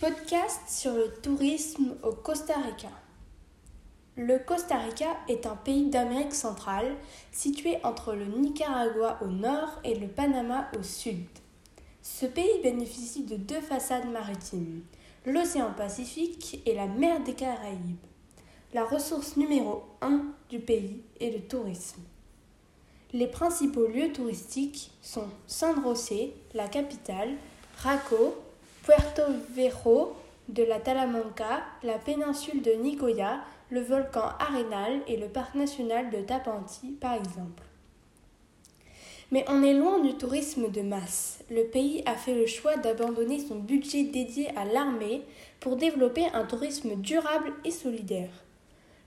Podcast sur le tourisme au Costa Rica. Le Costa Rica est un pays d'Amérique centrale situé entre le Nicaragua au nord et le Panama au sud. Ce pays bénéficie de deux façades maritimes, l'océan Pacifique et la mer des Caraïbes. La ressource numéro un du pays est le tourisme. Les principaux lieux touristiques sont San José, la capitale, Raco, Puerto Viejo de la Talamanca, la péninsule de Nicoya, le volcan Arenal et le parc national de Tapanti, par exemple. Mais on est loin du tourisme de masse. Le pays a fait le choix d'abandonner son budget dédié à l'armée pour développer un tourisme durable et solidaire.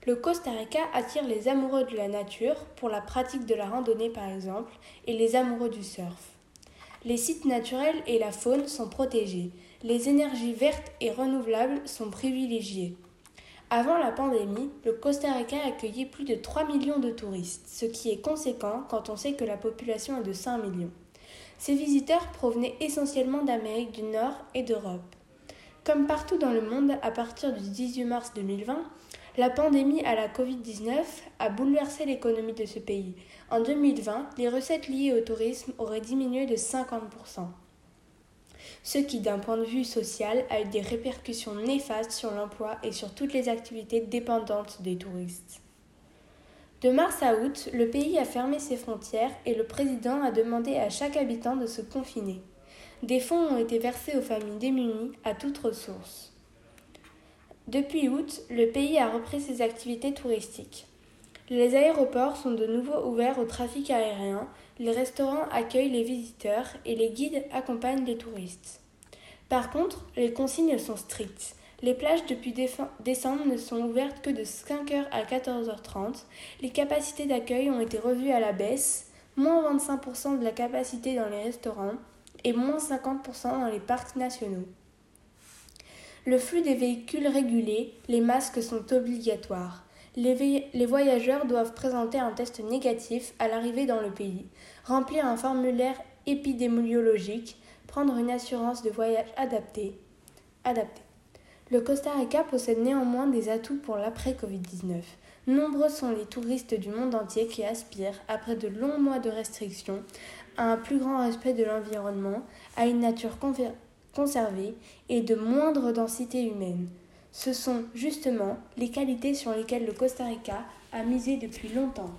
Le Costa Rica attire les amoureux de la nature pour la pratique de la randonnée par exemple et les amoureux du surf. Les sites naturels et la faune sont protégés. Les énergies vertes et renouvelables sont privilégiées. Avant la pandémie, le Costa Rica accueillait plus de 3 millions de touristes, ce qui est conséquent quand on sait que la population est de 5 millions. Ces visiteurs provenaient essentiellement d'Amérique du Nord et d'Europe. Comme partout dans le monde, à partir du 18 mars 2020, la pandémie à la Covid-19 a bouleversé l'économie de ce pays. En 2020, les recettes liées au tourisme auraient diminué de 50%. Ce qui, d'un point de vue social, a eu des répercussions néfastes sur l'emploi et sur toutes les activités dépendantes des touristes. De mars à août, le pays a fermé ses frontières et le président a demandé à chaque habitant de se confiner. Des fonds ont été versés aux familles démunies à toutes ressources. Depuis août, le pays a repris ses activités touristiques. Les aéroports sont de nouveau ouverts au trafic aérien, les restaurants accueillent les visiteurs et les guides accompagnent les touristes. Par contre, les consignes sont strictes. Les plages depuis décembre ne sont ouvertes que de 5h à 14h30. Les capacités d'accueil ont été revues à la baisse, moins 25% de la capacité dans les restaurants et moins 50% dans les parcs nationaux. Le flux des véhicules régulé, les masques sont obligatoires. Les, voyageurs doivent présenter un test négatif à l'arrivée dans le pays, remplir un formulaire épidémiologique, prendre une assurance de voyage adaptée. Le Costa Rica possède néanmoins des atouts pour l'après-Covid-19. Nombreux sont les touristes du monde entier qui aspirent, après de longs mois de restrictions, à un plus grand respect de l'environnement, à une nature conservée et de moindre densité humaine. Ce sont justement les qualités sur lesquelles le Costa Rica a misé depuis longtemps.